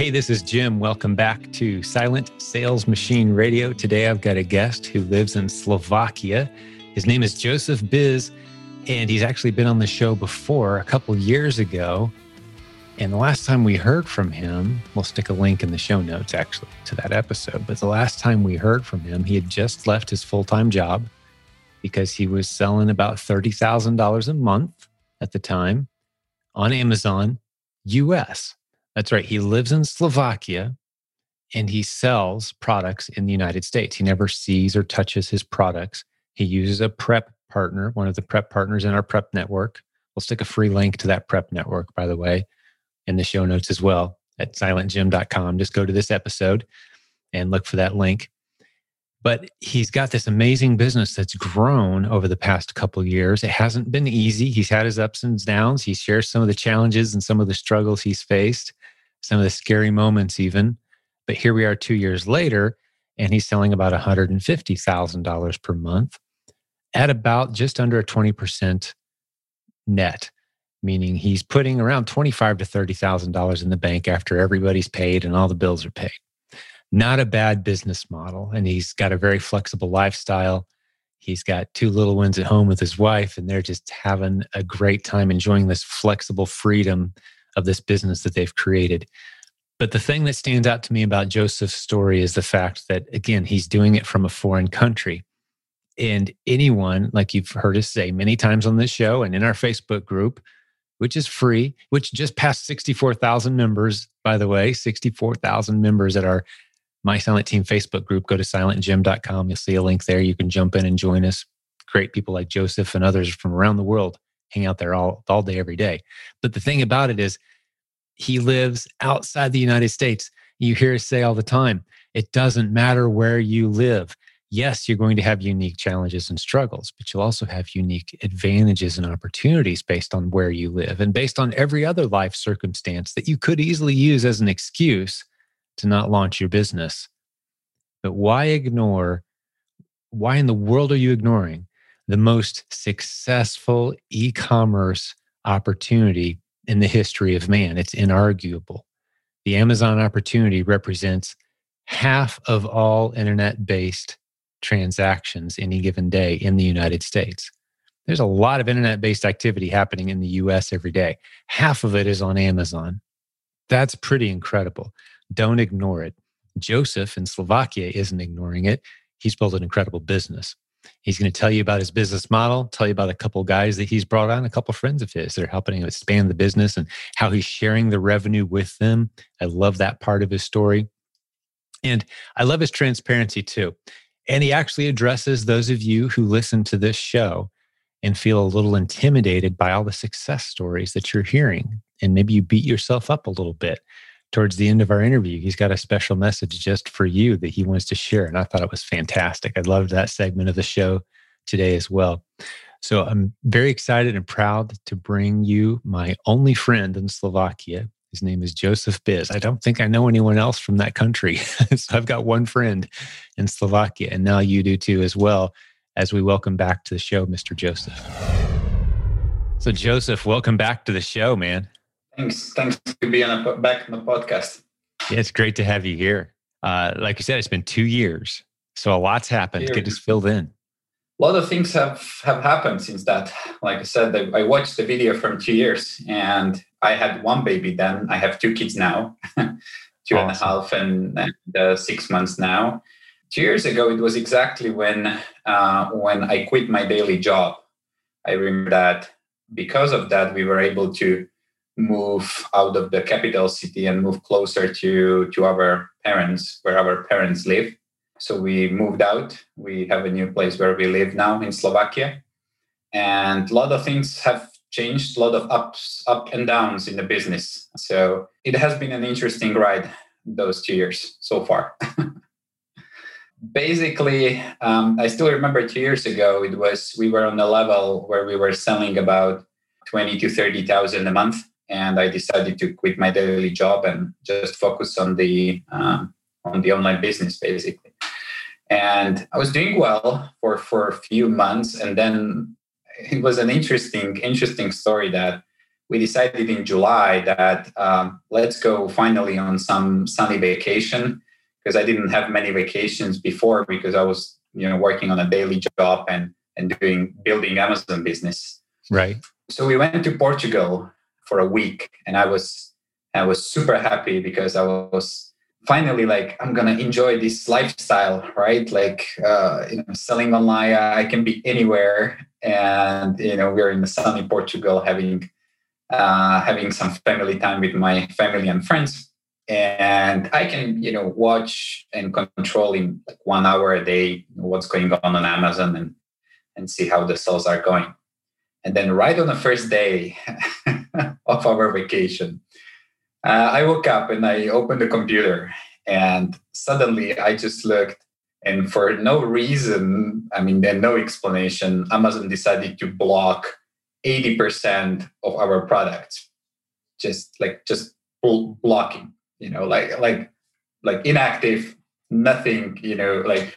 Hey, this is Jim. Welcome back to Silent Sales Machine Radio. Today I've got a guest who lives in Slovakia. His name is Joseph Biz, and he's actually been on the show before a couple years ago. And the last time we heard from him, we'll stick a link in the show notes actually to that episode. But the last time we heard from him, he had just left his full time job because he was selling about $30,000 a month at the time on Amazon US. That's right. He lives in Slovakia and he sells products in the United States. He never sees or touches his products. He uses a prep partner, one of the prep partners in our prep network. We'll stick a free link to that prep network, by the way, in the show notes as well at silentjim.com. Just go to this episode and look for that link. But he's got this amazing business that's grown over the past couple years. It hasn't been easy. He's had his ups and downs. He shares some of the challenges and some of the struggles he's faced some of the scary moments, even. But here we are two years later, and he's selling about $150,000 per month at about just under a 20% net, meaning he's putting around 25 to $30,000 in the bank after everybody's paid and all the bills are paid. Not a bad business model. And he's got a very flexible lifestyle. He's got two little ones at home with his wife, and they're just having a great time enjoying this flexible freedom of this business that they've created. But the thing that stands out to me about Joseph's story is the fact that, again, he's doing it from a foreign country. And anyone, like you've heard us say many times on this show and in our Facebook group, which is free, which just passed 64,000 members, by the way, 64,000 members at our My Silent Team Facebook group. Go to silentjim.com. You'll see a link there. You can jump in and join us. Great people like Joseph and others from around the world hang out there all, all day, every day. But the thing about it is, he lives outside the United States. You hear us say all the time, it doesn't matter where you live. Yes, you're going to have unique challenges and struggles, but you'll also have unique advantages and opportunities based on where you live and based on every other life circumstance that you could easily use as an excuse to not launch your business. But why ignore? Why in the world are you ignoring the most successful e commerce opportunity in the history of man. It's inarguable. The Amazon opportunity represents half of all internet based transactions any given day in the United States. There's a lot of internet based activity happening in the US every day. Half of it is on Amazon. That's pretty incredible. Don't ignore it. Joseph in Slovakia isn't ignoring it. He's built an incredible business. He's going to tell you about his business model, tell you about a couple guys that he's brought on, a couple friends of his that are helping him expand the business and how he's sharing the revenue with them. I love that part of his story. And I love his transparency too. And he actually addresses those of you who listen to this show and feel a little intimidated by all the success stories that you're hearing. And maybe you beat yourself up a little bit towards the end of our interview, he's got a special message just for you that he wants to share. And I thought it was fantastic. I loved that segment of the show today as well. So I'm very excited and proud to bring you my only friend in Slovakia. His name is Joseph Biz. I don't think I know anyone else from that country. so I've got one friend in Slovakia, and now you do too as well, as we welcome back to the show, Mr. Joseph. So, Joseph, welcome back to the show, man. Thanks. Thanks for being a, back on the podcast. Yeah, it's great to have you here. Uh, like you said, it's been two years, so a lot's happened. Get us filled in. A lot of things have have happened since that. Like I said, I watched the video from two years, and I had one baby then. I have two kids now, two awesome. and a half and, and uh, six months now. Two years ago, it was exactly when uh, when I quit my daily job. I remember that because of that, we were able to move out of the capital city and move closer to to our parents where our parents live. So we moved out. We have a new place where we live now in slovakia. And a lot of things have changed a lot of ups up and downs in the business. So it has been an interesting ride those two years so far. Basically um, i still remember two years ago it was we were on a level where we were selling about 20 to 30,000 a month and I decided to quit my daily job and just focus on the um, on the online business basically. And I was doing well for for a few months, and then it was an interesting interesting story that we decided in July that um, let's go finally on some sunny vacation because I didn't have many vacations before because I was you know working on a daily job and and doing building Amazon business. Right. So we went to Portugal for a week, and I was I was super happy because I was finally like I'm gonna enjoy this lifestyle, right? Like uh, you know, selling online, I can be anywhere, and you know we're in the sunny Portugal having uh, having some family time with my family and friends and I can, you know, watch and control in like one hour a day what's going on on Amazon and and see how the sales are going. And then right on the first day of our vacation, uh, I woke up and I opened the computer, and suddenly I just looked, and for no reason, I mean, and no explanation, Amazon decided to block 80% of our products, just like just blocking you know like like like inactive nothing you know like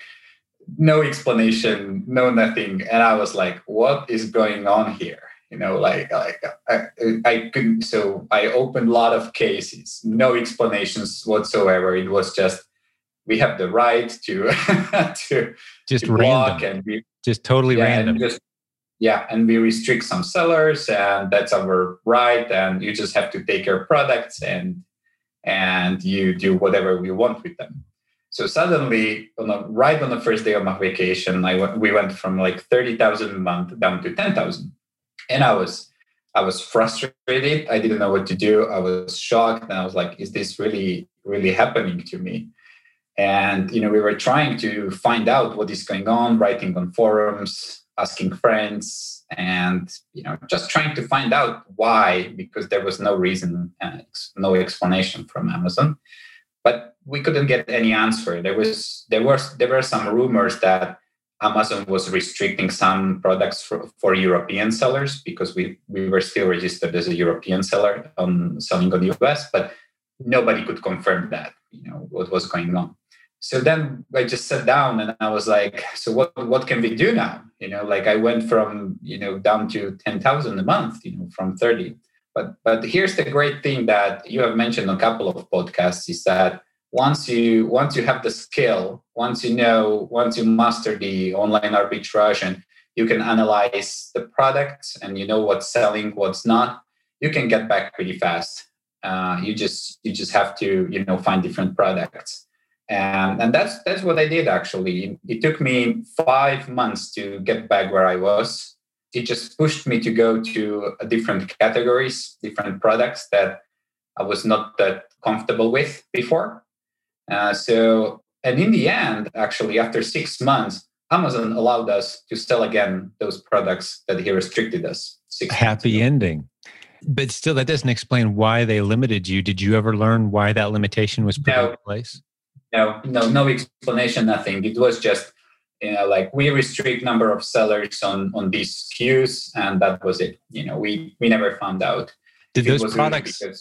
no explanation no nothing. And i was like what is going on here you know like like i, I couldn't so i opened a lot of cases. No explanations whatsoever. It was just we have the right to to just to random. and we, just totally yeah, random. just yeah and we restrict some sellers and that's our right and you just have to take your products and and you do whatever you want with them. So suddenly, on a, right on the first day of my vacation, I went, we went from like thirty thousand a month down to ten thousand, and I was I was frustrated. I didn't know what to do. I was shocked, and I was like, "Is this really really happening to me?" And you know, we were trying to find out what is going on, writing on forums, asking friends, and you know just trying to find out why because there was no reason uh, no explanation from amazon but we couldn't get any answer there was there was there were some rumors that amazon was restricting some products for, for european sellers because we we were still registered as a european seller on selling on the us but nobody could confirm that you know what was going on so then I just sat down and I was like, so what what can we do now? You know, like I went from you know down to ten thousand a month, you know, from thirty. But but here's the great thing that you have mentioned on a couple of podcasts is that once you once you have the skill, once you know, once you master the online arbitrage and you can analyze the products and you know what's selling, what's not, you can get back pretty fast. Uh, you just you just have to you know find different products and and that's that's what I did actually. It took me five months to get back where I was. It just pushed me to go to different categories, different products that I was not that comfortable with before. Uh, so, and in the end, actually, after six months, Amazon allowed us to sell again those products that he restricted us. Happy ending. But still, that doesn't explain why they limited you. Did you ever learn why that limitation was put no, in place? no no no explanation nothing it was just you know like we restrict number of sellers on on these SKUs and that was it you know we we never found out did those products really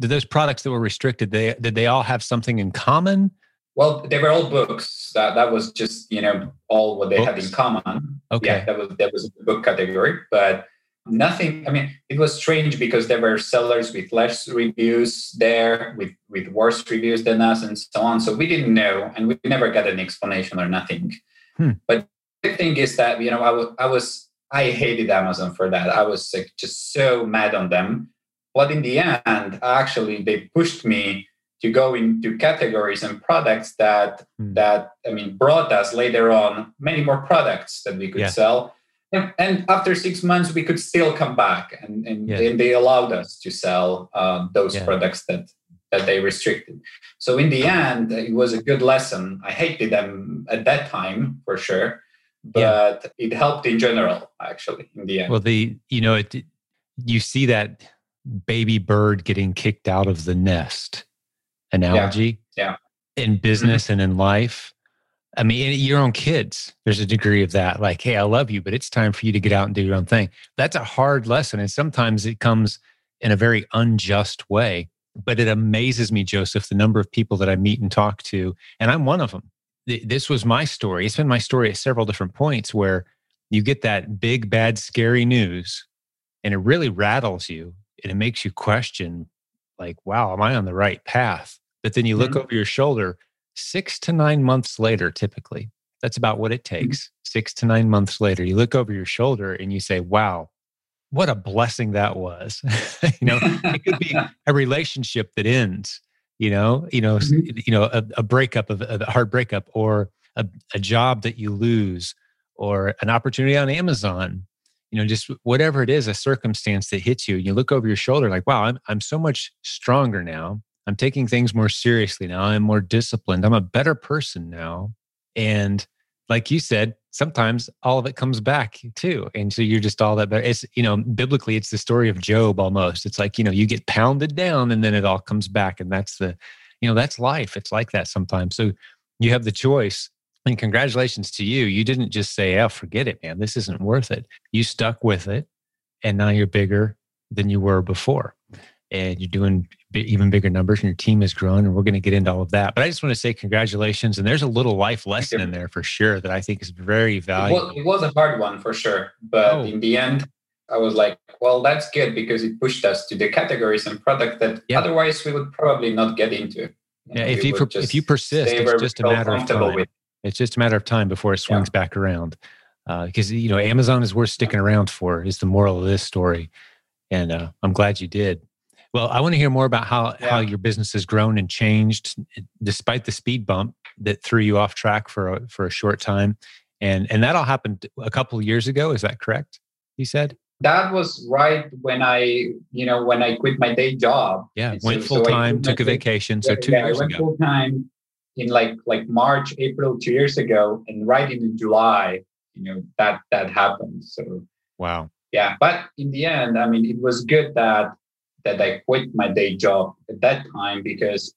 did those products that were restricted they did they all have something in common? Well they were all books. That that was just you know all what they books? had in common. Okay. Yeah that was that was a book category but nothing i mean it was strange because there were sellers with less reviews there with with worse reviews than us and so on. So we didn't know and we never got an explanation or nothing. Hmm. but the thing is that you know I, w- I was i hated amazon for that. I was like just so mad on them but in the end actually they pushed me to go into categories and products that hmm. that i mean brought us later on many more products that we could yeah. sell and after six months we could still come back and, and, yeah. and they allowed us to sell uh, those yeah. products that that they restricted so in the end it was a good lesson i hated them at that time for sure but it helped in general actually in the end well the you know it you see that baby bird getting kicked out of the nest analogy yeah, in business mm-hmm. and in life I mean, your own kids, there's a degree of that. Like, hey, I love you, but it's time for you to get out and do your own thing. That's a hard lesson. And sometimes it comes in a very unjust way. But it amazes me, Joseph, the number of people that I meet and talk to. And I'm one of them. This was my story. It's been my story at several different points where you get that big, bad, scary news and it really rattles you. And it makes you question, like, wow, am I on the right path? But then you look mm-hmm. over your shoulder six to nine months later, typically, that's about what it mm-hmm. takes. Mm-hmm. Six to nine months later, you look over your shoulder and you say, wow, what a blessing that was. you know, it could be a relationship that ends, you know, you know, mm-hmm. you know, a, a breakup of a hard breakup or a, a job that you lose or an opportunity on Amazon, you know, just whatever it is, a circumstance that hits you, you look over your shoulder like, wow, I'm, I'm so much stronger now. I'm taking things more seriously now. I'm more disciplined. I'm a better person now. And like you said, sometimes all of it comes back too. And so you're just all that better. It's, you know, biblically, it's the story of Job almost. It's like, you know, you get pounded down and then it all comes back. And that's the, you know, that's life. It's like that sometimes. So you have the choice. And congratulations to you. You didn't just say, oh, forget it, man. This isn't worth it. You stuck with it. And now you're bigger than you were before and you're doing even bigger numbers and your team is growing and we're going to get into all of that but i just want to say congratulations and there's a little life lesson in there for sure that i think is very valuable it was, it was a hard one for sure but oh. in the end i was like well that's good because it pushed us to the categories and product that yeah. otherwise we would probably not get into yeah if you if you persist it's just a matter of time with. It's just a matter of time before it swings yeah. back around because uh, you know amazon is worth sticking around for is the moral of this story and uh, i'm glad you did well, I want to hear more about how, yeah. how your business has grown and changed despite the speed bump that threw you off track for a, for a short time. And, and that all happened a couple of years ago. Is that correct? You said? That was right when I, you know, when I quit my day job. Yeah, and went so, full time, took a vacation. So two yeah, years I went full time in like like March, April, two years ago, and right in July, you know, that that happened. So wow, yeah. But in the end, I mean, it was good that that I quit my day job at that time because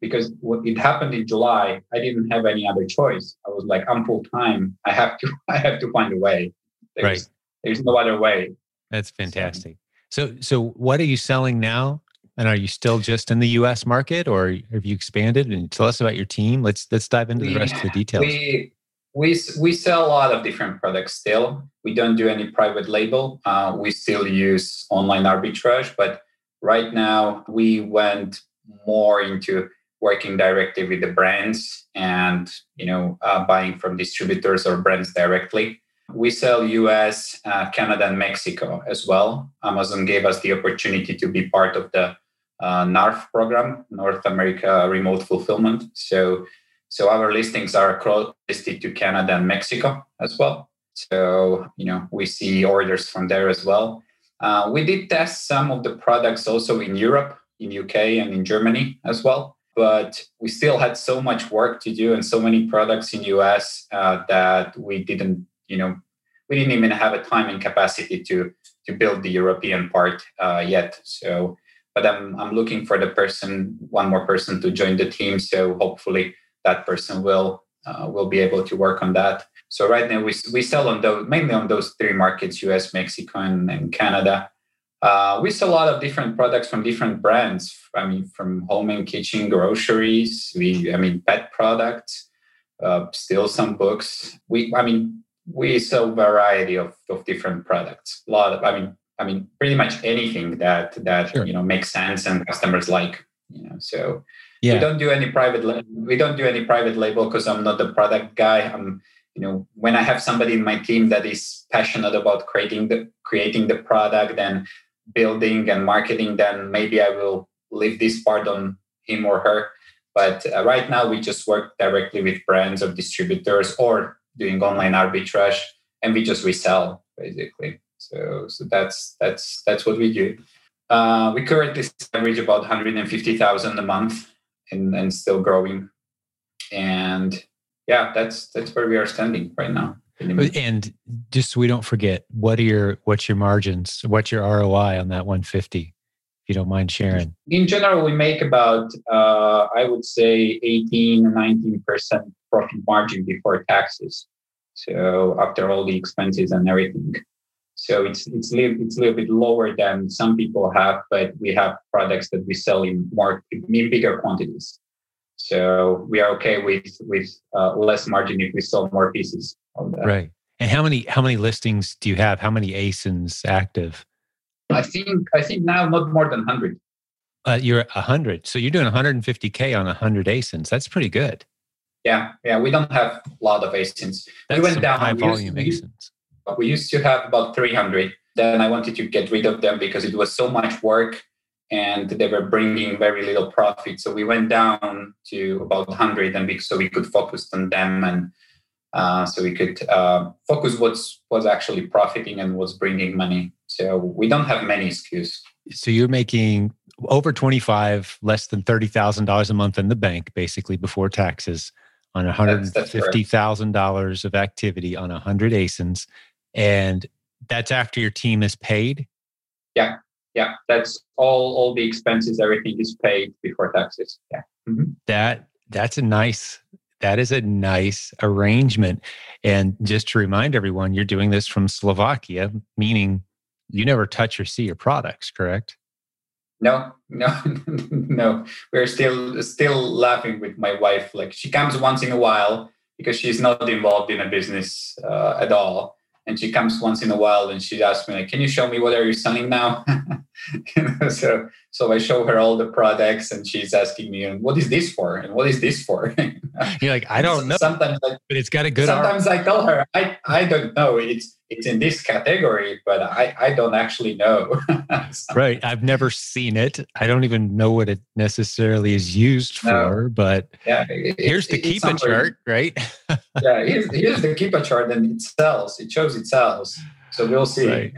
because it happened in July. I didn't have any other choice. I was like, I'm full time. I have to I have to find a way. There's, right. There's no other way. That's fantastic. So so what are you selling now? And are you still just in the U.S. market, or have you expanded? And tell us about your team. Let's let's dive into we, the rest of the details. We, we we sell a lot of different products still. We don't do any private label. Uh, we still use online arbitrage, but Right now, we went more into working directly with the brands and you know uh, buying from distributors or brands directly. We sell US, uh, Canada, and Mexico as well. Amazon gave us the opportunity to be part of the uh, NARF program, North America Remote Fulfillment. So, so our listings are cross listed to Canada and Mexico as well. So, you know, we see orders from there as well. Uh, we did test some of the products also in Europe, in UK, and in Germany as well. But we still had so much work to do and so many products in US uh, that we didn't, you know, we didn't even have a time and capacity to to build the European part uh, yet. So, but I'm I'm looking for the person, one more person to join the team. So hopefully that person will uh, will be able to work on that. So right now we, we sell on those mainly on those three markets: U.S., Mexico, and, and Canada. Uh, we sell a lot of different products from different brands. I mean, from home and kitchen, groceries. We, I mean, pet products. Uh, still some books. We, I mean, we sell variety of, of different products. A lot of, I mean, I mean, pretty much anything that that sure. you know makes sense and customers like. You know, so yeah. we don't do any private. We don't do any private label because I'm not the product guy. I'm you know when i have somebody in my team that is passionate about creating the creating the product and building and marketing then maybe i will leave this part on him or her but uh, right now we just work directly with brands or distributors or doing online arbitrage and we just resell basically so so that's that's that's what we do uh, we currently average about 150000 a month and, and still growing and yeah, that's that's where we are standing right now. And just so we don't forget, what are your what's your margins? What's your ROI on that 150? If you don't mind sharing. In general, we make about uh, I would say 18, 19 percent profit margin before taxes. So after all the expenses and everything. So it's it's little, it's a little bit lower than some people have, but we have products that we sell in more in bigger quantities. So we are okay with with uh, less margin if we sell more pieces of that. Right. And how many how many listings do you have? How many ASINs active? I think I think now not more than hundred. Uh, you're a hundred, so you're doing 150k on 100 ASINs. That's pretty good. Yeah, yeah. We don't have a lot of ASINs. That's we went down. high we volume used, ASINs. We used to have about 300. Then I wanted to get rid of them because it was so much work and they were bringing very little profit. So we went down to about 100, and we, so we could focus on them and uh, so we could uh, focus what's was actually profiting and what's bringing money. So we don't have many SKUs. So you're making over 25, less than $30,000 a month in the bank, basically before taxes on That's- that's correct. $150,000 of activity on 100 ASINs. And that's after your team is paid. Yeah, yeah, that's all. All the expenses, everything is paid before taxes. Yeah. Mhm. That that's a nice that is a nice arrangement. And just to remind everyone, you're doing this from Slovakia, meaning you never touch or see your products, correct? No, no, no. We're still still laughing with my wife. Like she comes once in a while because she's not involved in a business uh, at all, and she comes once in a while and she asks me like, "Can you show me what are you selling now?" you know, so so I show her all the products, and she's asking me, "And what is this for? And what is this for?" You're like, I don't know, Sometimes like but it's got a good sometimes I tell her, I, I don't know. It's it's in this category, but I, I don't actually know. So, Right. I've never seen it. I don't even know what it necessarily is used No. for, but yeah, it- here's the it's Keepa chart, right? Yeah, here's, here's the Keepa chart, and it sells. It shows it sells. So we'll see. Right.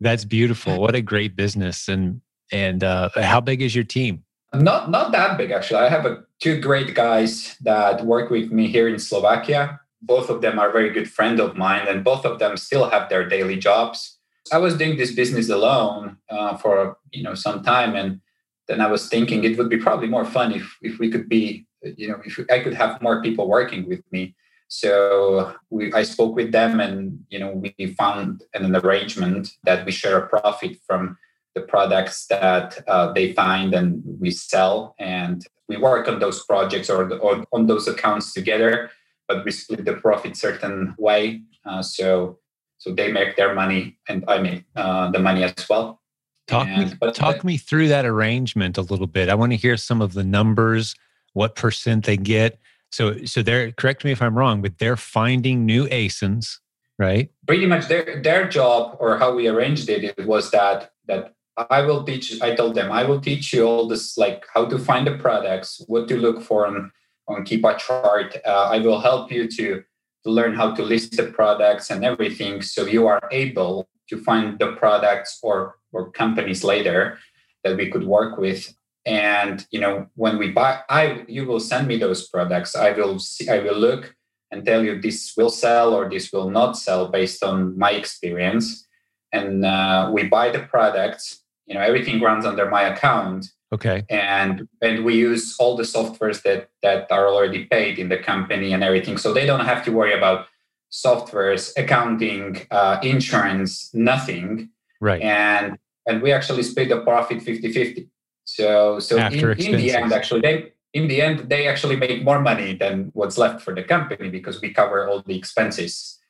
That's beautiful. What a great business. And and uh how big is your team? Not not that big actually. I have a, two great guys that work with me here in Slovakia. Both of them are very good friend of mine, and both of them still have their daily jobs. I was doing this business alone uh, for you know some time, and then I was thinking it would be probably more fun if if we could be you know if I could have more people working with me. So we I spoke with them, and you know we found an arrangement that we share a profit from the products that uh, they find and we sell and we work on those projects or, or on those accounts together but we split the profit certain way uh, so so they make their money and i make uh, the money as well Talk me but- talk me through that arrangement a little bit. I want to hear some of the numbers, what percent they get. So so they're correct me if I'm wrong, but they're finding new ASINs, right? pretty much their their job or how we arranged it, it was that that I will teach I told them I will teach you all this like how to find the products, what to look for on on Keepa chart. Uh, I will help you to to learn how to list the products and everything so you are able to find the products or or companies later that we could work with. And you know when we buy i you will send me those products. I will see i will look and tell you this will sell or this will not sell based on my experience. And uh, we buy the products you know everything runs under my account Okay. and and we use all the softwares that that are already paid in the company and everything so they don't have to worry about softwares accounting uh, insurance nothing Right. and and we actually split the profit 50-50 so so in, After in the end actually they in the end they actually make more money than what's left for the company because we cover all the expenses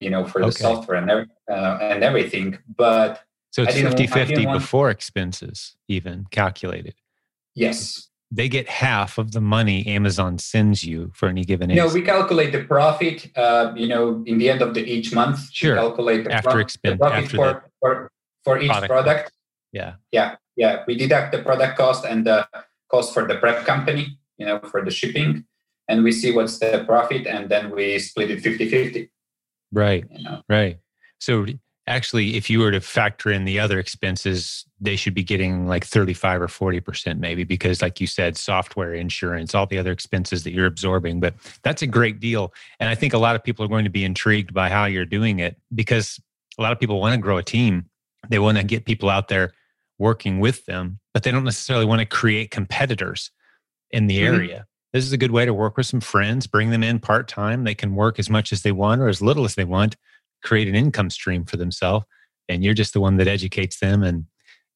you know for the Okay. software and, uh, and everything but So it's I 50 50 didn't want- before expenses, even calculated. yes They get half of the money Amazon sends you for any given no we calculate the profit uh, you know in the end of the each month we Sure. calculate the, After pro- expen- the profit after for, for for each product product yeah. yeah yeah we deduct the product cost and the cost for the prep company you know for the shipping and we see what's the profit and then we split it 50-50 Right. you know Right. So actually, if you were to factor in the other expenses, they should be getting like 35 or 40% maybe, because like you said, software, insurance, all the other expenses that you're absorbing. But that's a great deal. And I think a lot of people are going to be intrigued by how you're doing it because a lot of people want to grow a team. They want to get people out there working with them, but they don't necessarily want to create competitors in the Mhm. area. This is a good way to work with some friends, bring them in part time. They can work as much as they want or as little as they want, create an income stream for themselves. And you're just the one that educates them. And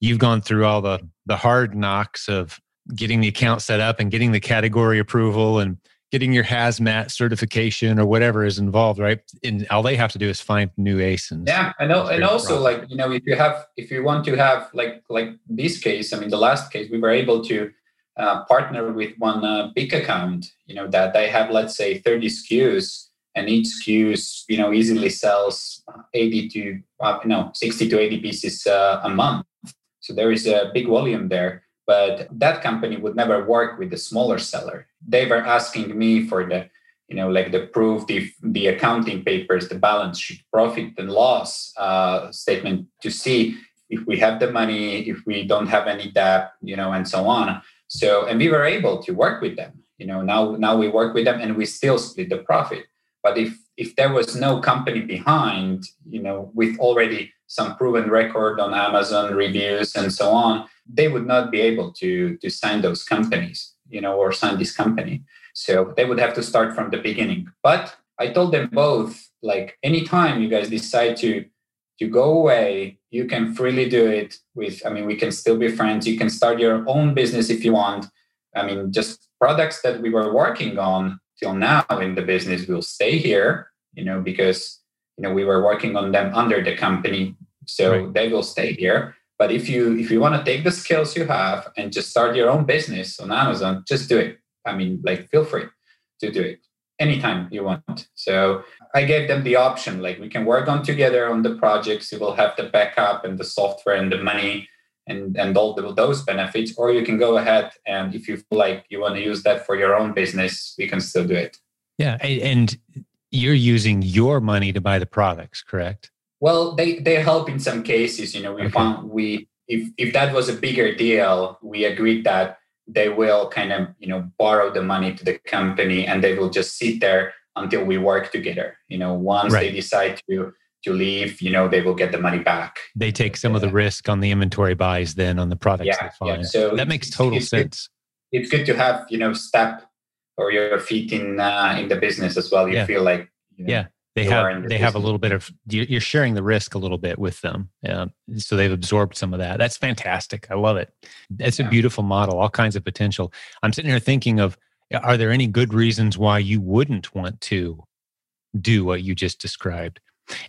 you've gone through all the, the hard knocks of getting the account set up and getting the category approval and getting your hazmat certification or whatever is involved, right? And all they have to do is find new ASINs. Yeah, I know, and also like you know, if you have, if you want to have like like this case, I mean, the last case, we were able to uh, partner with one uh, big account, you know, that they have let's say 30 SKUs, and each SKUs, you know, easily sells 80 to uh, no 60 to 80 pieces uh, a month. So there is a big volume there but that company would never work with the smaller seller. They were asking me for the you know like the proof the, the accounting papers the balance sheet profit and loss uh, statement to see if we have the money if we don't have any debt you know and so on. So and we were able to work with them you know now now we work with them and we still split the profit but if if there was no company behind you know with already some proven record on amazon reviews and so on they would not be able to to sign those companies you know or sign this company. So they would have to start from the beginning. But i told them both like anytime you guys decide to to go away you can freely do it with i mean we can still be friends. You can start your own business if you want. I mean just products that we were working on till now in the business will stay here you know because you know we were working on them under the company so right. they will stay here but if you if you want to take the skills you have and just start your own business on Amazon, just do it. I mean, like feel free to do it anytime you want. So I gave them the option, like we can work on together on the projects. You will have the backup and the software and the money and and all the, those benefits, or you can go ahead and if you feel like you want to use that for your own business, we can still do it. Yeah, and you're using your money to buy the products, correct? Well, they they help in some cases. You know, we okay. found we if if that was a bigger deal, we agreed that they will kind of you know borrow the money to the company and they will just sit there until we work together. You know, once right. they decide to to leave, you know, they will get the money back. They take some of the risk on the inventory buys then on the products yeah, they find. Yeah. So that makes total it's sense. Good, it's good to have, you know, step or your feet in uh, in the business as well. You yeah. feel like you know, yeah they have they have a little bit of you're sharing the risk a little bit with them yeah. so they've absorbed some of that that's fantastic i love it it's yeah. a beautiful model all kinds of potential i'm sitting here thinking of are there any good reasons why you wouldn't want to do what you just described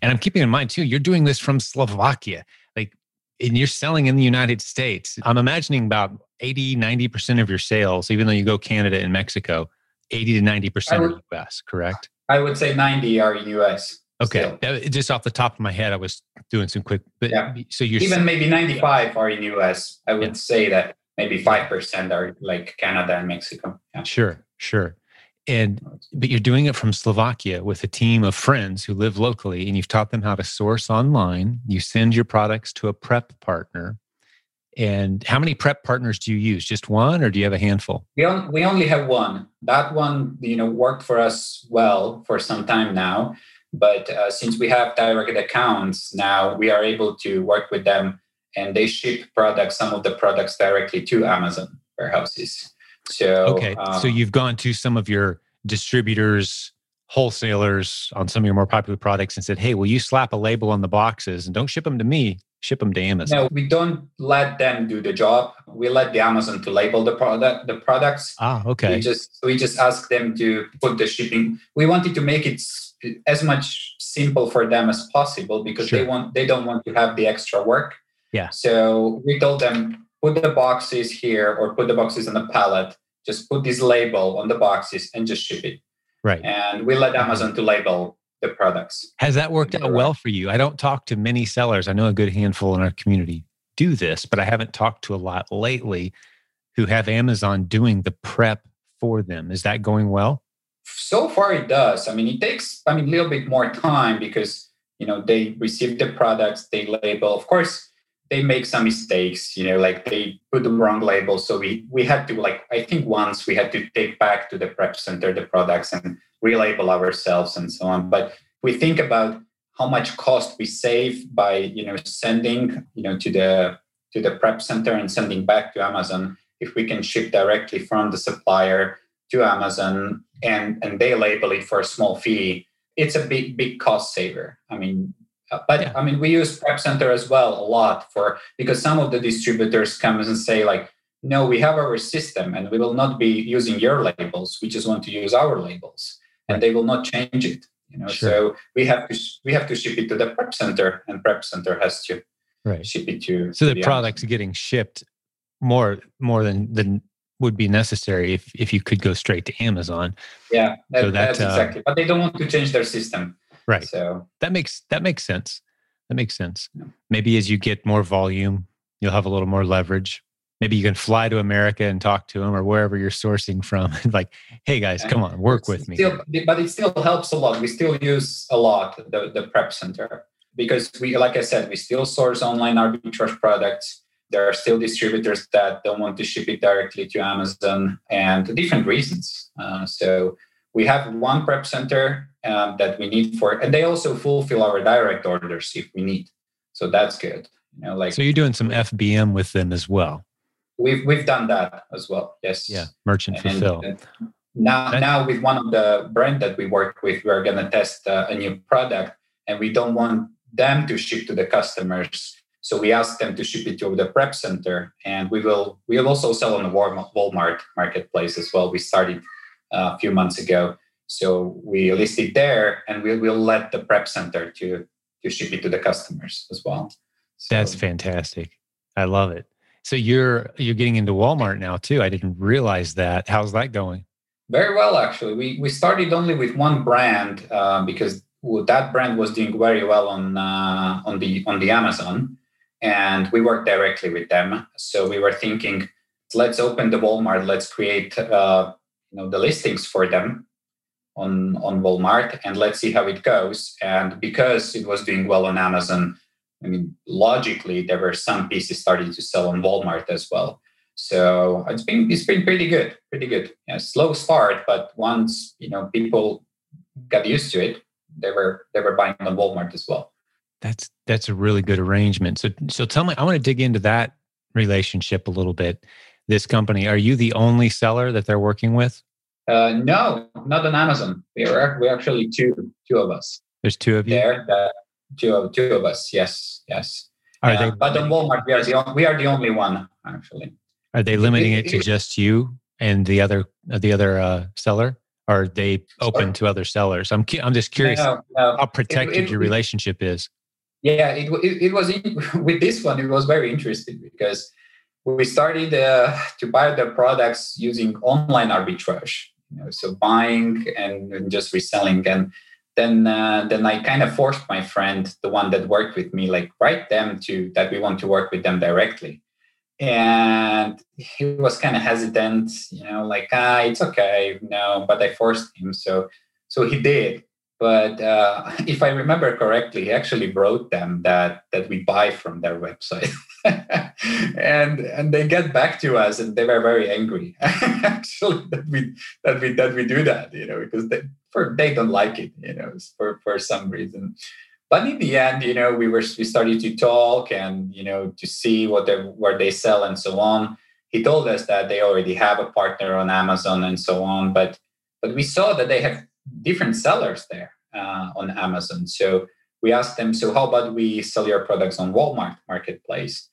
and i'm keeping in mind too you're doing this from slovakia like and you're selling in the united states i'm imagining about 80 90% of your sales even though you go canada and mexico 80 to 90% would, of us correct I would say 90 are US. Okay. Just off the top of my head, I was doing some quick, but yeah. so you're even maybe 95 are in US. I would yeah. say that maybe 5% are like Canada and Mexico. Yeah. Sure. Sure. And, but you're doing it from Slovakia with a team of friends who live locally and you've taught them how to source online. You send your products to a prep partner and how many prep partners do you use? Just one, or do you have a handful? We, on, we only have one. That one, you know, worked for us well for some time now. But uh, since we have direct accounts now, we are able to work with them, and they ship products, some of the products directly to Amazon warehouses. So okay, um, so you've gone to some of your distributors wholesalers on some of your more popular products and said, "Hey, will you slap a label on the boxes and don't ship them to me? ship them to Amazon? No, we don't let them do the job. We let the Amazon to label the product, the products. Ah, okay. We just we just ask them to put the shipping. We wanted to make it as much simple for them as possible because sure. they want they don't want to have the extra work. Yeah. So we told them put the boxes here or put the boxes on the pallet. Just put this label on the boxes and just ship it. Right. And we let Amazon to label the products. Has that worked out well for you? I don't talk to many sellers. I know a good handful in our community do this, but I haven't talked to a lot lately who have Amazon doing the prep for them. Is that going well? So far it does. I mean, it takes I mean a little bit more time because you know they receive the products, they label. Of course, they make some mistakes, you know, like they put the wrong label. So we we had to like I think once we had to take back to the prep center the products and relabel ourselves and so on. But we think about how much cost we save by you know sending you know to the to the prep center and sending back to Amazon if we can ship directly from the supplier to Amazon and and they label it for a small fee it's a big big cost saver i mean uh, but yeah. i mean we use prep center as well a lot for because some of the distributors come and say like no, we have our system and we will not be using your labels. We just want to use our labels and they will not change it. You know, sure. so we have to we have to ship it to the prep center and prep center has to right. ship it to. So to the, the product's getting shipped more more than than would be necessary if if you could go straight to Amazon. Yeah, that, so that, that's uh, exactly. But they don't want to change their system. Right. So that makes that makes sense. That makes sense. Yeah. Maybe as you get more volume, you'll have a little more leverage maybe you can fly to America and talk to them or wherever you're sourcing from. like, hey guys, come on, work with still, me. But it still helps a lot. We still use a lot the, the prep center because we, like I said, we still source online arbitrage products. There are still distributors that don't want to ship it directly to Amazon and different reasons. Uh, so we have one prep center um, that we need for, and they also fulfill our direct orders if we need. So that's good. You know, like so you're doing some FBM with them as well. We've we've done that as well. Yes. Yeah, merchant and, fulfill. And now now with one of the brand that we work with, we are going to test uh, a new product, and we don't want them to ship to the customers. So we ask them to ship it to the prep center, and we will we will also sell on the Walmart marketplace as well. We started uh, a few months ago, so we list it there, and we will let the prep center to to ship it to the customers as well. So, That's fantastic. I love it. So you're you're getting into Walmart now too. I didn't realize that. How's that going? Very well, actually. We we started only with one brand uh, because that brand was doing very well on uh, on the on the Amazon, and we worked directly with them. So we were thinking, let's open the Walmart. Let's create uh, you know the listings for them on on Walmart, and let's see how it goes. And because it was doing well on Amazon, I mean, logically, there were some pieces starting to sell on Walmart as well. So it's been it's been pretty good, pretty good. Yeah, slow start, but once you know people got used to it, they were they were buying on Walmart as well. That's that's a really good arrangement. So so tell me, I want to dig into that relationship a little bit. This company, are you the only seller that they're working with? Uh, no, not on Amazon. We are we actually two two of us. There's two of you there that two of two of us. Yes, yes. Are uh, they, but on Walmart, we are the we are the only one actually. Are they limiting it, it, to just you and the other uh, the other uh, seller? Are they open to other sellers? I'm I'm just curious no, no. how protected it, your relationship is. Yeah, it it, it was in, with this one. It was very interesting because we started uh, to buy the products using online arbitrage. You know, so buying and, and just reselling and then uh, then I kind of forced my friend, the one that worked with me, like write them to that we want to work with them directly. And he was kind of hesitant, you know, like ah, it's okay, no. But I forced him, so so he did. But uh, if I remember correctly, he actually wrote them that that we buy from their website, and and they get back to us, and they were very angry actually that we that we that we do that, you know, because they for they don't like it, you know, for for some reason. But in the end, you know, we were we started to talk and you know to see what they where they sell and so on. He told us that they already have a partner on Amazon and so on, but but we saw that they have different sellers there uh, on Amazon. So we asked them, so how about we sell your products on Walmart marketplace?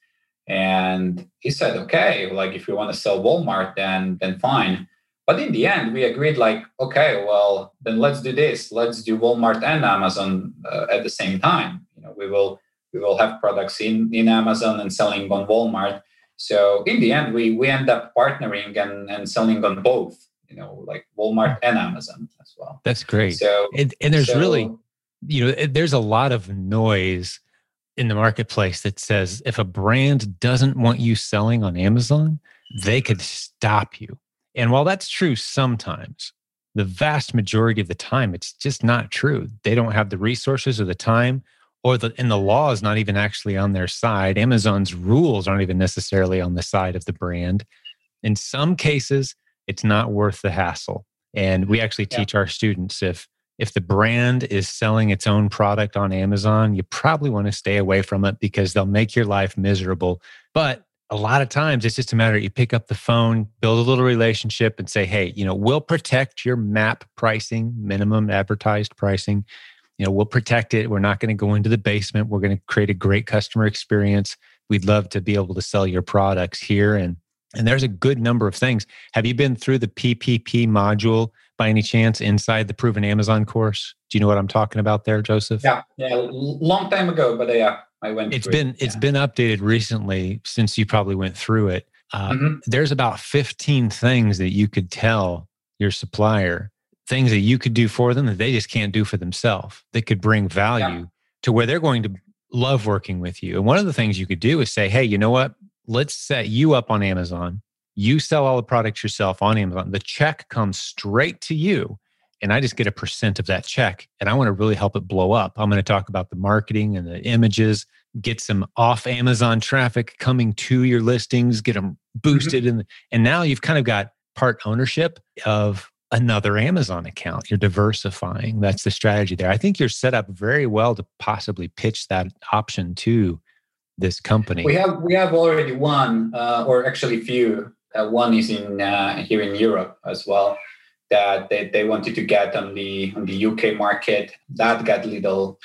And he said, okay, like if you want to sell Walmart, then then fine. But in the end, we agreed, like, okay, well, then let's do this. Let's do Walmart and Amazon uh, at the same time. You know, we will we will have products in in Amazon and selling on Walmart. So in the end, we we end up partnering and and selling on both. You know, like Walmart and Amazon as well. That's great. So and, and there's so, really, you know, there's a lot of noise in the marketplace that says if a brand doesn't want you selling on Amazon, they could stop you and while that's true sometimes, the vast majority of the time, it's just not true. They don't have the resources or the time, or the and the law is not even actually on their side. Amazon's rules aren't even necessarily on the side of the brand. In some cases, it's not worth the hassle. And we actually teach yeah. our students if if the brand is selling its own product on Amazon, you probably want to stay away from it because they'll make your life miserable. But a lot of times it's just a matter of you pick up the phone, build a little relationship, and say, hey, you know, we'll protect your MAP pricing, minimum advertised pricing. You know, we'll protect it. We're not going to go into the basement. We're going to create a great customer experience. We'd love to be able to sell your products here. And And there's a good number of things. Have you been through the PPP module by any chance inside the Proven Amazon course? Do you know what I'm talking about there, Joseph? Yeah, yeah, long time ago, but yeah, I went. It's been it. it's been updated recently since you probably went through it. Uh, mm-hmm. There's about 15 things that you could tell your supplier, things that you could do for them that they just can't do for themselves. That could bring value yeah. to where they're going to love working with you. And one of the things you could do is say, hey, you know what? Let's set you up on Amazon. You sell all the products yourself on Amazon. The check comes straight to you. And I just get a percent of that check. And I want to really help it blow up. I'm going to talk about the marketing and the images, get some off Amazon traffic coming to your listings, get them mm-hmm. boosted. Mm-hmm. And, and now you've kind of got part ownership of another Amazon account. You're diversifying. That's the strategy there. I think you're set up very well to possibly pitch that option to this company. We have we have already one, uh, or actually few. Uh, one is in uh, here in Europe as well. That they, they wanted to get on the on the UK market. That got a little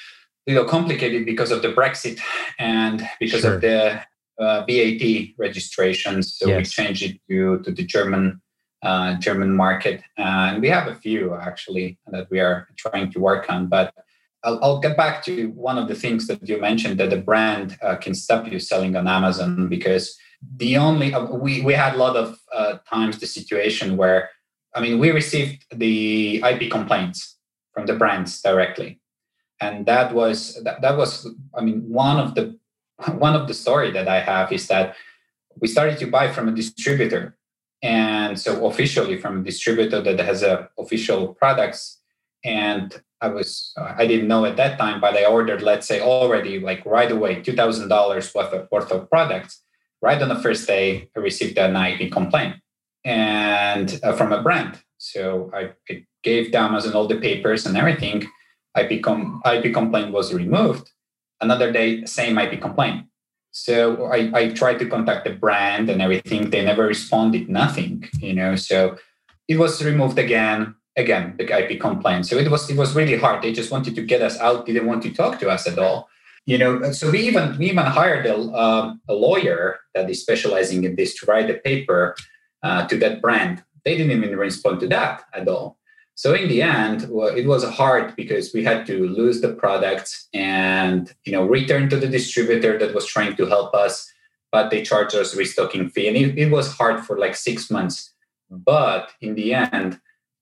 little complicated because of the Brexit and because sure. of the uh, VAT registrations. So yes. we changed it to to the German uh, German market. and we have a few actually that we are trying to work on. But I'll, I'll get back to one of the things that you mentioned that the brand uh, can stop you selling on Amazon because the only uh, we we had a lot of uh, times the situation where I mean we received the IP complaints from the brands directly, and that was that, that was I mean one of the one of the story that I have is that we started to buy from a distributor. And so officially from a distributor that has a official products and i was i didn't know at that time but i ordered let's say already like right away $2000 worth of, worth of products. Right on the first day i received an ip complaint and uh, from a brand. So I, I gave amazon all the papers and everything. Ip, com- IP complaint was removed. Another day same ip complaint. So I, I tried to contact the brand and everything. They never responded, nothing, you know. So it was removed again, again, the IP complaint. So it was it was really hard. They just wanted to get us out, didn't want to talk to us at all. You know, so we even we even hired a, um, a lawyer that is specializing in this to write a paper uh, to that brand. They didn't even respond to that at all. So in the end, well, it was hard because we had to lose the product and you know return to the distributor that was trying to help us, but they charged us restocking fee, and it, it was hard for like six months. But in the end,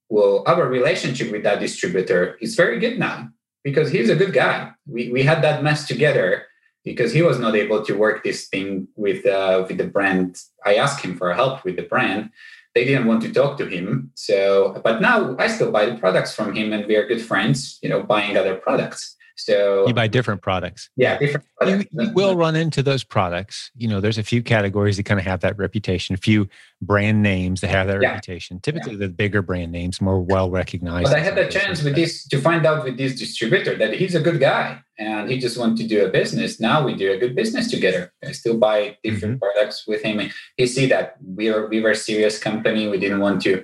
well, our relationship with that distributor is very good now because he's a good guy. We we had that mess together because he was not able to work this thing with uh, with the brand. I asked him for help with the brand they didn't want to talk to him. So, but now I still buy the products from him, and we are good friends. You know, buying other products. So you buy different products. Yeah, different. You, you, will run into those products. You know, there's a few categories that kind of have that reputation. A few brand names that have that yeah. reputation. Typically, yeah. the bigger brand names, more well recognized. But I had a chance with this to find out with this distributor that he's a good guy and he just wanted to do a business. Now we do a good business together. I still buy different mm-hmm. products with him. He see that we are we were a serious company. We didn't want to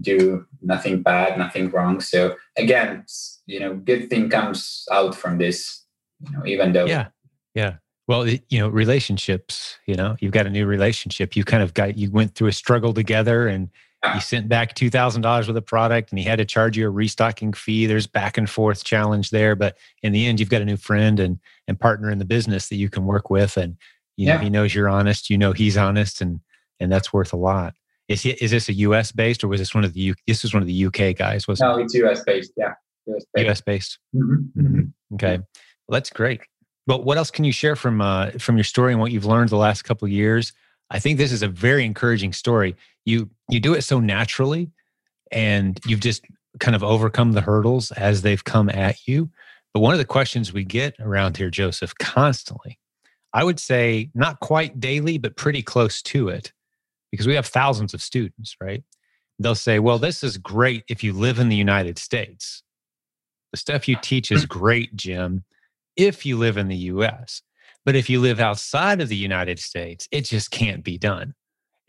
do nothing bad, nothing wrong. So again, you know, good thing comes out from this. You know, even though yeah, yeah. Well, you know, relationships. You know, you've got a new relationship. You kind of got you went through a struggle together, and you sent back two thousand dollars with a product, and he had to charge you a restocking fee. There's back and forth challenge there, but in the end, you've got a new friend and and partner in the business that you can work with, and you know, he knows you're honest. You know he's honest, and and that's worth a lot. Is he, is this a U.S. based or was this one of the U, this was one of the UK guys? Was no, it's U.S. based. Yeah, U.S. based. US based. Mm-hmm. Mm-hmm. Okay, well, that's great. But what else can you share from uh, from your story and what you've learned the last couple of years? I think this is a very encouraging story. You you do it so naturally, and you've just kind of overcome the hurdles as they've come at you. But one of the questions we get around here, Joseph, constantly, I would say not quite daily, but pretty close to it, because we have thousands of students, right? They'll say, well, this is great if you live in the United States. The stuff you teach is great, Jim, if you live in the US. But if you live outside of the United States, it just can't be done.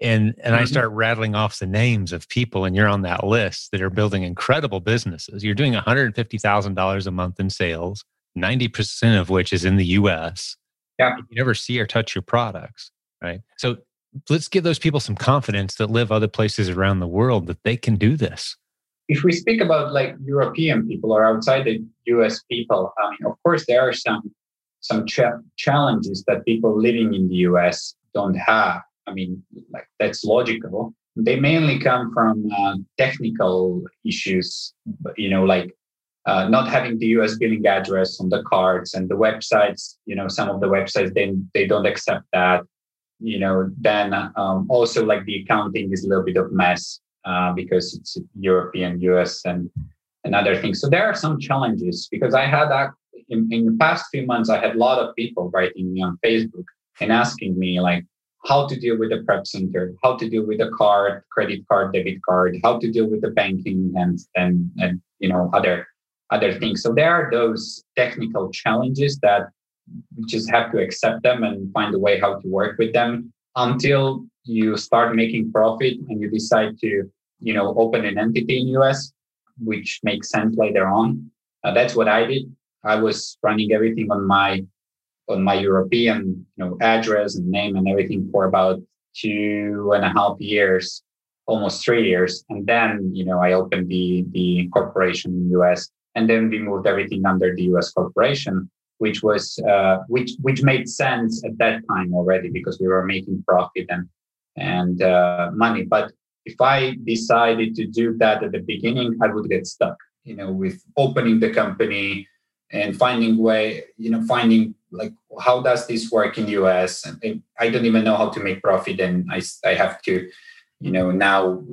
And and mm-hmm. I start rattling off the names of people, and you're on that list that are building incredible businesses. You're doing $150,000 a month in sales, 90% of which is in the US. Yeah. You never see or touch your products, right? So let's give those people some confidence that live other places around the world that they can do this. If we speak about like European people or outside the US people, I mean, of course, there are some some cha- challenges that people living in the US don't have. I mean, like that's logical. They mainly come from uh, technical issues, you know, like uh, not having the US billing address on the cards and the websites, you know, some of the websites, they, they don't accept that you know, then um, also like the accounting is a little bit of mess uh, because it's European, US, and and other things. So there are some challenges because I had in, in the past few months. I had a lot of people writing me on Facebook and asking me like how to deal with the prep center, how to deal with the card, credit card, debit card, how to deal with the banking, and and and you know other other things. So there are those technical challenges that you just have to accept them and find a way how to work with them until you start making profit and you decide to you know open an entity in us which makes sense later on. Uh, that's what i did. I was running everything on my on my european you know address and name and everything for about two and a half years almost three years. And then you know i opened the the corporation in us and then we moved everything under the us corporation which was uh, which which made sense at that time already because we were making profit and and uh, money. But if I decided to do that at the beginning, I would get stuck, you know, with opening the company and finding way, you know, finding like how does this work in US? And I don't even know how to make profit, and I I have to, you know, now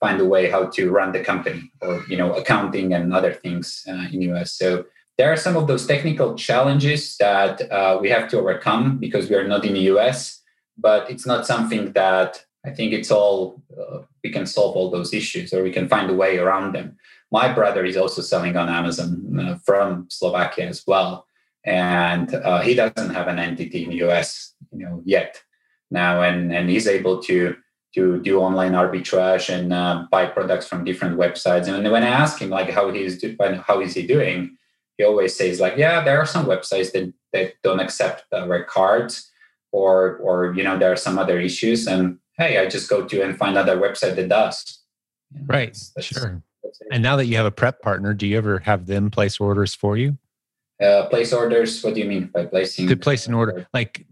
find a way how to run the company or you know accounting and other things uh, in US. So there are some of those technical challenges that uh, we have to overcome because we are not in the US, but it's not something that I think it's all, uh, we can solve all those issues or we can find a way around them. My brother is also selling on Amazon uh, from Slovakia as well. And uh, he doesn't have an entity in the US, you know, yet now, and, and he's able to to do online arbitrage and uh, buy products from different websites. And when I ask him like how he's do, how is he doing, he always says like, yeah, there are some websites that, that don't accept our cards or, or, you know, there are some other issues and hey, I just go to and find another website that does. You know, right. That's, that's, sure. That's and now that you have a prep partner, do you ever have them place orders for you? Uh, place orders. What do you mean by placing? To place an order, like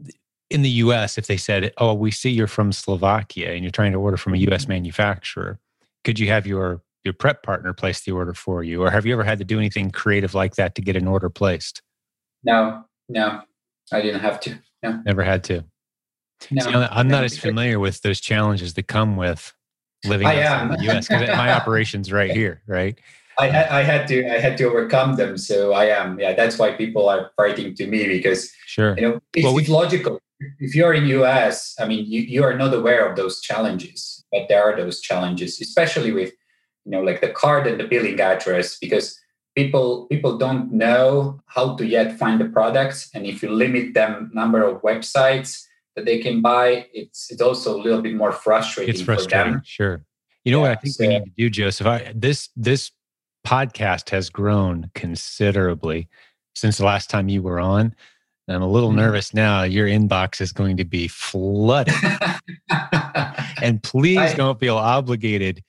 in the U.S., if they said, "Oh, we see you're from Slovakia and you're trying to order from a U.S. manufacturer," could you have your your prep partner place the order for you or have you ever had to do anything creative like that to get an order placed no no i didn't have to no never had to no, See, i'm not as familiar with those challenges that come with living in the us because my operation's right here right I had, I had to I had to overcome them. So I am yeah. That's why people are writing to me because sure you know it's, well, we, it's logical. If you're in US, I mean you, you are not aware of those challenges, but there are those challenges, especially with you know like the card and the billing address because people people don't know how to yet find the products and if you limit them number of websites that they can buy it's it's also a little bit more frustrating it's frustrating sure you know yeah, what i think so, we need to do joseph I, this this podcast has grown considerably since the last time you were on I'm a little mm-hmm. nervous now. Your inbox is going to be flooded. and please I, don't feel obligated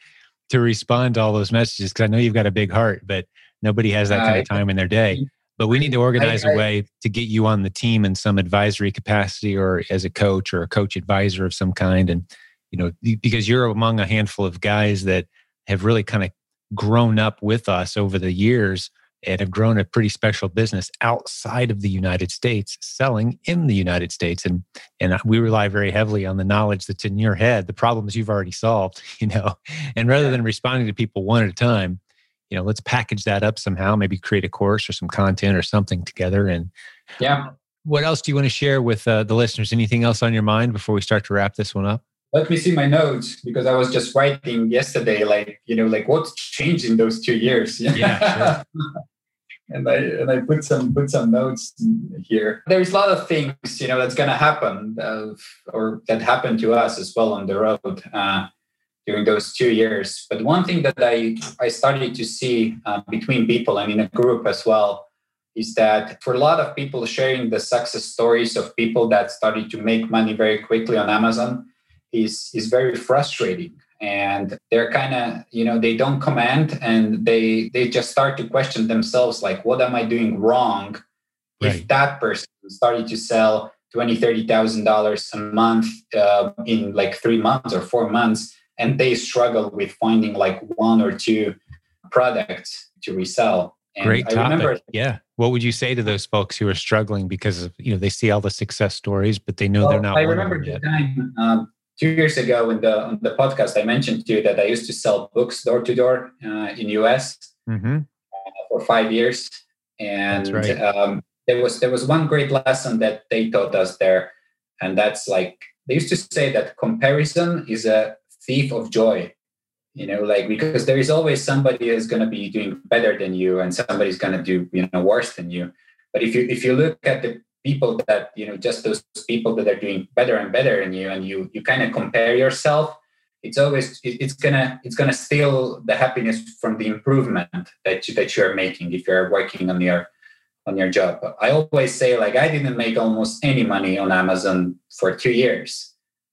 to respond to all those messages because I know you've got a big heart, but nobody has that kind of time in their day. But we need to organize I, I, a way to get you on the team in some advisory capacity or as a coach or a coach advisor of some kind. And, you know, because you're among a handful of guys that have really kind of grown up with us over the years and have grown a pretty special business outside of the United States, selling in the United States. And and we rely very heavily on the knowledge that's in your head, the problems you've already solved, you know. And rather than responding to people one at a time, you know, let's package that up somehow, maybe create a course or some content or something together. And yeah. What else do you want to share with uh, the listeners? Anything else on your mind before we start to wrap this one up? Let me see my notes because I was just writing yesterday, like you know, like what's changed in those two years. Yeah, sure. and I and I put some put some notes here. There's a lot of things you know that's going to happen, uh, or that happened to us as well on the road uh, during those two years. But one thing that I I started to see uh, between people and in a group as well is that for a lot of people sharing the success stories of people that started to make money very quickly on Amazon is is very frustrating and they're kind of you know they don't command and they they just start to question themselves like what am i doing wrong right. if that person started to sell 20 30 thousand dollars a month uh, in like three months or four months and they struggle with finding like one or two products to resell and Great topic. Remember, yeah. What would you say to those folks who are struggling because of you know they see all the success stories, but they know well, they're not. I remember the time um, two years ago in the on the podcast I mentioned to you that I used to sell books door to door uh, in US mm-hmm. uh, for five years, and right. um, there was there was one great lesson that they taught us there, and that's like they used to say that comparison is a thief of joy you know like because there is always somebody who's going to be doing better than you and somebody's going to do you know worse than you but if you if you look at the people that you know just those people that are doing better and better than you and you you kind of compare yourself it's always it's gonna it's gonna steal the happiness from the improvement that you that you're making if you're working on your on your job i always say like i didn't make almost any money on amazon for two years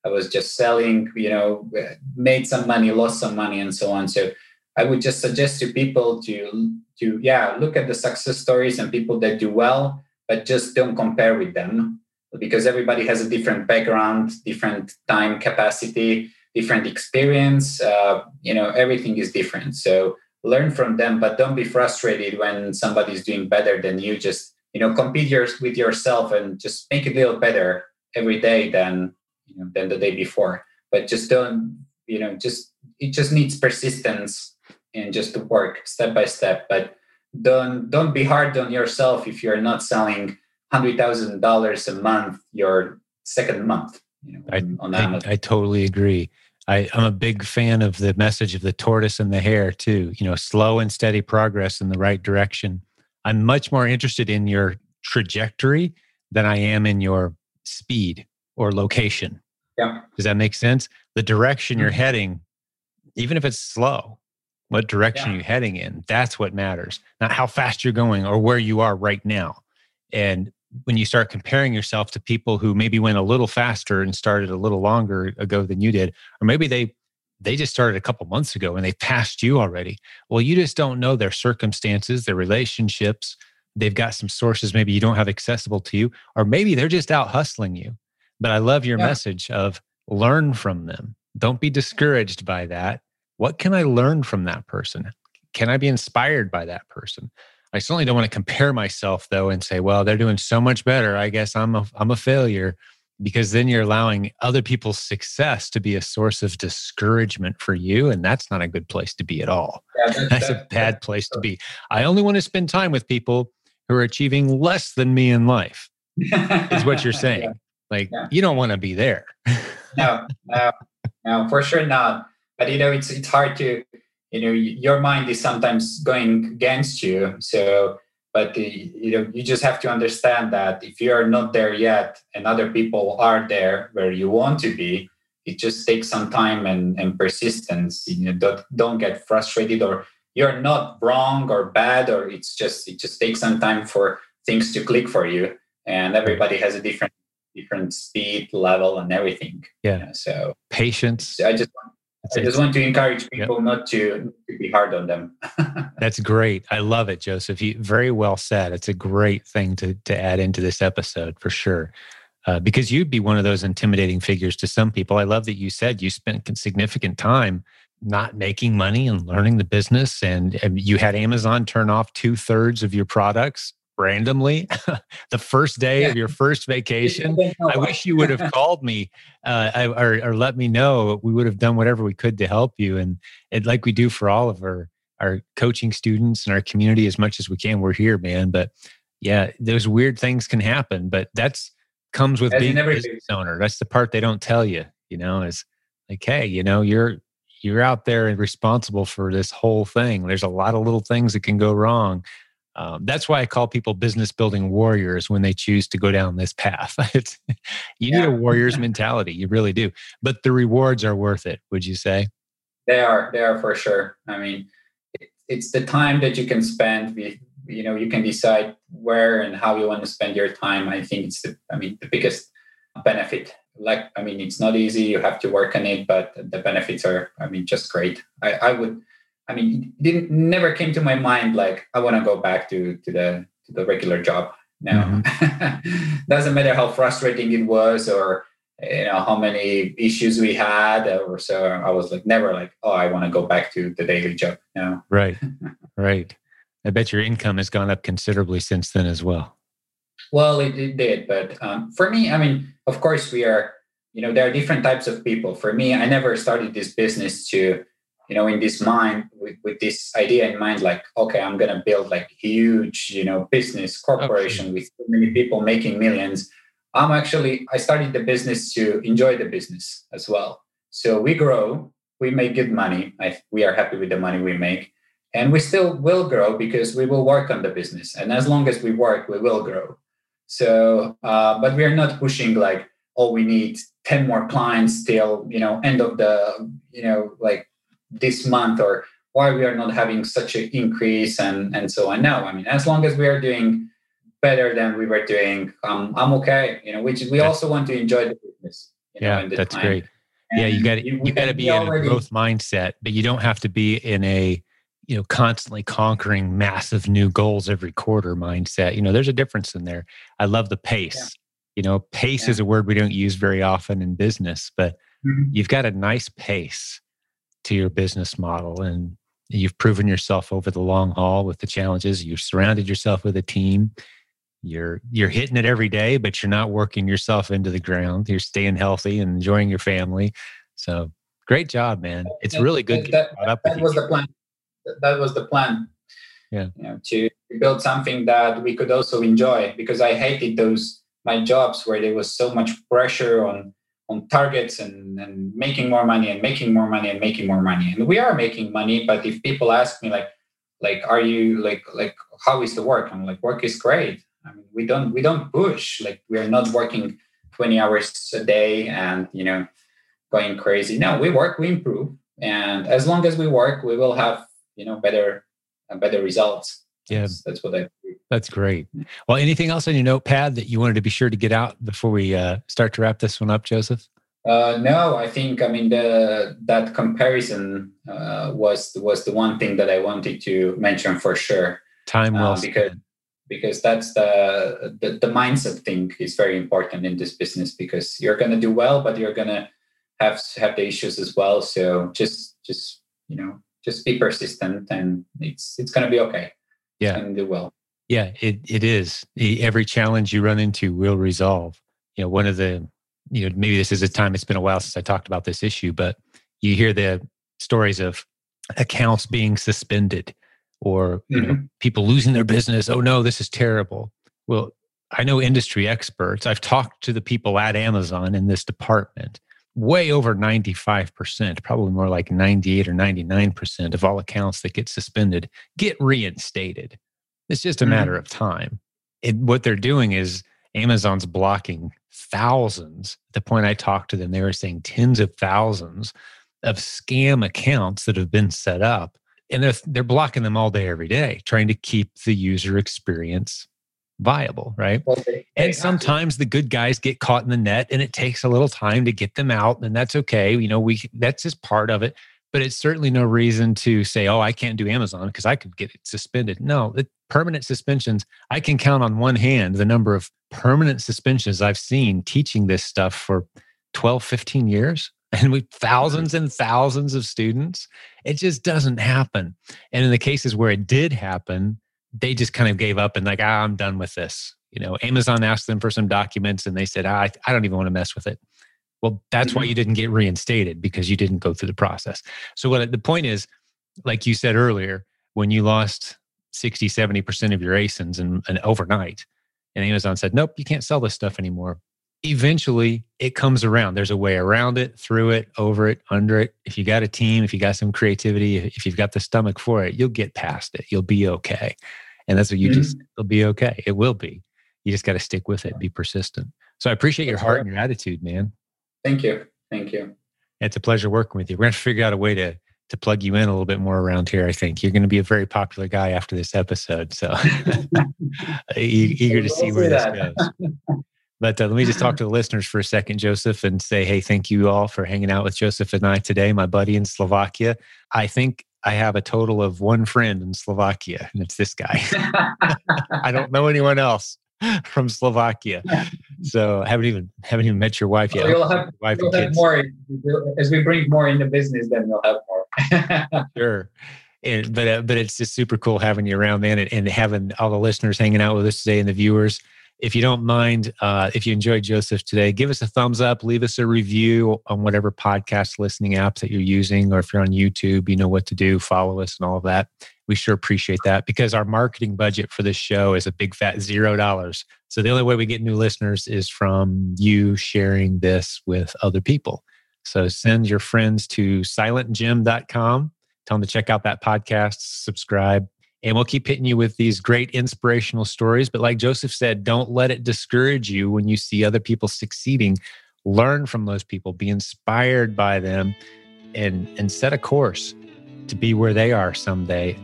I was just selling, you know, made some money, lost some money, and so on. So I would just suggest to people to to yeah look at the success stories and people that do well, but just don't compare with them because everybody has a different background, different time capacity, different experience. Uh, you know, everything is different. So learn from them, but don't be frustrated when somebody's doing better than you. Just you know, compete yours with yourself and just make it a little better every day than you know, than the day before. But just don't, you know, just it just needs persistence and just to work step by step. But don't don't be hard on yourself if you're not selling hundred thousand dollars a month your second month. You know, I, on I, I totally agree. I, I'm a big fan of the message of the tortoise and the hare too. You know, slow and steady progress in the right direction. I'm much more interested in your trajectory than I am in your speed or location. Yeah. Does that make sense? The direction you're mm-hmm. heading, even if it's slow, what direction yeah. you're heading in, that's what matters. Not how fast you're going or where you are right now. And when you start comparing yourself to people who maybe went a little faster and started a little longer ago than you did, or maybe they they just started a couple months ago and they passed you already. Well, you just don't know their circumstances, their relationships. They've got some sources maybe you don't have accessible to you, or maybe they're just out hustling you. But I love your yeah. message of learn from them. Don't be discouraged by that. What can I learn from that person? Can I be inspired by that person? I certainly don't want to compare myself though and say, well, they're doing so much better. I guess I'm a, I'm a failure because then you're allowing other people's success to be a source of discouragement for you. And that's not a good place to be at all. Yeah, that's, that's, a bad place to be. I only want to spend time with people who are achieving less than me in life, is what you're saying. yeah. Like yeah. you don't want to be there. no, no, no, for sure not. But you know, it's it's hard to, you know, your mind is sometimes going against you. So, but uh, you know, you just have to understand that if you are not there yet, and other people are there where you want to be, it just takes some time and, and persistence. You know, don't don't get frustrated or you're not wrong or bad or it's just it just takes some time for things to click for you and everybody has a different different speed level and everything. Yeah. You know, so patience. I just I just want to encourage people yep. not to, to be hard on them. That's great. I love it, Joseph. You very well said. It's a great thing to to add into this episode for sure. Uh, because you'd be one of those intimidating figures to some people. I love that you said you spent significant time not making money and learning the business, and, and you had Amazon turn off two thirds of your products randomly the first day yeah. of your first vacation. I wish you would have called me uh, or, or, let me know. We would have done whatever we could to help you. And it, like we do for all of our, our coaching students and our community as much as we can, we're here, man. But yeah, those weird things can happen, but that's comes with being a business owner. That's the part they don't tell you, you know, is like, hey, you know, you're you're out there and responsible for this whole thing. There's a lot of little things that can go wrong um, that's why I call people business building warriors when they choose to go down this path. you yeah. need a warrior's mentality, you really do. But the rewards are worth it. Would you say? They are. They are for sure. I mean, it, it's the time that you can spend. With, you know, you can decide where and how you want to spend your time. I think it's the. I mean, the biggest benefit like I mean, it's not easy. You have to work on it, but the benefits are, I mean, just great. I, I would, I mean, it didn't never came to my mind like I want to go back to to the to the regular job now. Mm-hmm. Doesn't matter how frustrating it was or you know how many issues we had or so. I was like never like, oh, I want to go back to the daily job. No. Right. right. I bet your income has gone up considerably since then as well. Well, it, it did, but um, for me, I mean, of course, we are. You know, there are different types of people. For me, I never started this business to, you know, in this mind with, with this idea in mind, like, okay, I'm gonna build like huge, you know, business corporation okay. with so many people making millions. I'm actually I started the business to enjoy the business as well. So we grow, we make good money. I, we are happy with the money we make, and we still will grow because we will work on the business. And as long as we work, we will grow. So, uh, but we are not pushing like, oh, we need 10 more clients till, you know, end of the, you know, like this month or why we are not having such an increase and, and so on. No, I mean, as long as we are doing better than we were doing, um, I'm okay. You know, which we also want to enjoy the business. yeah, know, that's time. great. And yeah, you got you, you got to be in a growth mindset, but you don't have to be in a you know constantly conquering massive new goals every quarter mindset you know there's a difference in there i love the pace yeah. you know pace yeah. is a word we don't use very often in business but mm-hmm. you've got a nice pace to your business model and you've proven yourself over the long haul with the challenges. You've surrounded yourself with a team. You're you're hitting it every day but you're not working yourself into the ground. You're staying healthy and enjoying your family. So great job man. It's really good that, that, that was the plan. That was the plan. Yeah. You know, to build something that we could also enjoy because I hated those my jobs where there was so much pressure on on targets and, and making more money and making more money and making more money. And we are making money, but if people ask me like like are you like like how is the work? I'm like work is great. I mean we don't we don't push. Like we are not working 20 hours a day and you know going crazy. No, we work, we improve. And as long as we work, we will have you know better better results yeah. That's, that's what i that's great. Well anything else on your notepad that you wanted to be sure to get out before we uh, start to wrap this one up joseph? Uh, no, I think I mean the that comparison uh, was was the one thing that I wanted to mention for sure. Time well uh, because because that's the, the the mindset thing is very important in this business because you're gonna do well, but you're gonna have have the issues as well. So just just you know just be persistent and it's it's going to be okay yeah. and do well. Yeah it, it is. Every challenge you run into will resolve. You know one of the you know maybe this is a time it's been a while since i talked about this issue but you hear the stories of accounts being suspended or you mm-hmm. know people losing their business. Oh no this is terrible. Well i know industry experts i've talked to the people at amazon in this department way over 95%, probably more like 98 or 99% of all accounts that get suspended get reinstated. It's just a mm-hmm. matter of time. It, what they're doing is Amazon's blocking thousands. At the point I talked to them, they were saying tens of thousands of scam accounts that have been set up. And they're, they're blocking them all day, every day, trying to keep the user experience viable, right? Well, they, they and sometimes the good guys get caught in the net and it takes a little time to get them out and that's okay. You know, we that's just part of it, but it's certainly no reason to say, "Oh, I can't do Amazon because I could get it suspended." No, the permanent suspensions, I can count on one hand the number of permanent suspensions I've seen teaching this stuff for 12, 15 years and with thousands and thousands of students. It just doesn't happen. And in the cases where it did happen, they just kind of gave up and like, ah, I'm done with this. You know, Amazon asked them for some documents and they said, ah, I, I don't even want to mess with it. Well, that's mm-hmm. why you didn't get reinstated because you didn't go through the process. So what the point is, like you said earlier, when you lost 60, 70% of your ASINs and, and overnight, and Amazon said, nope, you can't sell this stuff anymore. Eventually it comes around. There's a way around it, through it, over it, under it. If you got a team, if you got some creativity, if you've got the stomach for it, you'll get past it. You'll be okay. And that's what you mm-hmm. just, it'll be okay. It will be. You just got to stick with it, be persistent. So I appreciate your heart and your attitude, man. Thank you. Thank you. It's a pleasure working with you. We're going to figure out a way to to plug you in a little bit more around here. I think you're going to be a very popular guy after this episode. So eager to see where this goes. But uh, let me just talk to the listeners for a second, Joseph, and say, hey, thank you all for hanging out with Joseph and I today, my buddy in Slovakia. I think I have a total of one friend in Slovakia, and it's this guy. I don't know anyone else from Slovakia, so I haven't even haven't even met your wife yet. Well, you'll have, wife you'll have more as we bring more into business. Then you'll have more. sure. And, but uh, but it's just super cool having you around, man, and, and having all the listeners hanging out with us today and the viewers. If you don't mind, uh, if you enjoyed Joseph today, give us a thumbs up, leave us a review on whatever podcast listening apps that you're using, or if you're on YouTube, you know what to do, follow us and all of that. We sure appreciate that because our marketing budget for this show is a big fat zero dollars. So the only way we get new listeners is from you sharing this with other people. So send your friends to silentjim.com. Tell them to check out that podcast, subscribe, and we'll keep hitting you with these great inspirational stories. But like Joseph said, don't let it discourage you when you see other people succeeding. Learn from those people, be inspired by them, and, and set a course to be where they are someday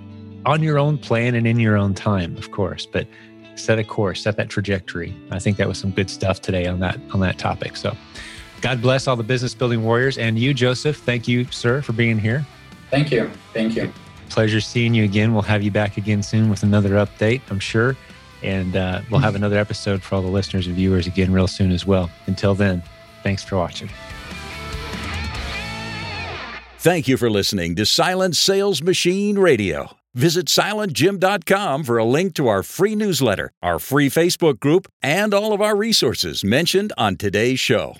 on your own plan and in your own time, of course. But set a course, set that trajectory. I think that was some good stuff today on that on that topic. So God bless all the business building warriors and you, Joseph. Thank you, sir, for being here. Thank you. Thank you pleasure seeing you again. We'll have you back again soon with another update, I'm sure. And uh, we'll have another episode for all the listeners and viewers again real soon as well. Until then, thanks for watching. Thank you for listening to Silent Sales Machine Radio. Visit silentjim.com for a link to our free newsletter, our free Facebook group, and all of our resources mentioned on today's show.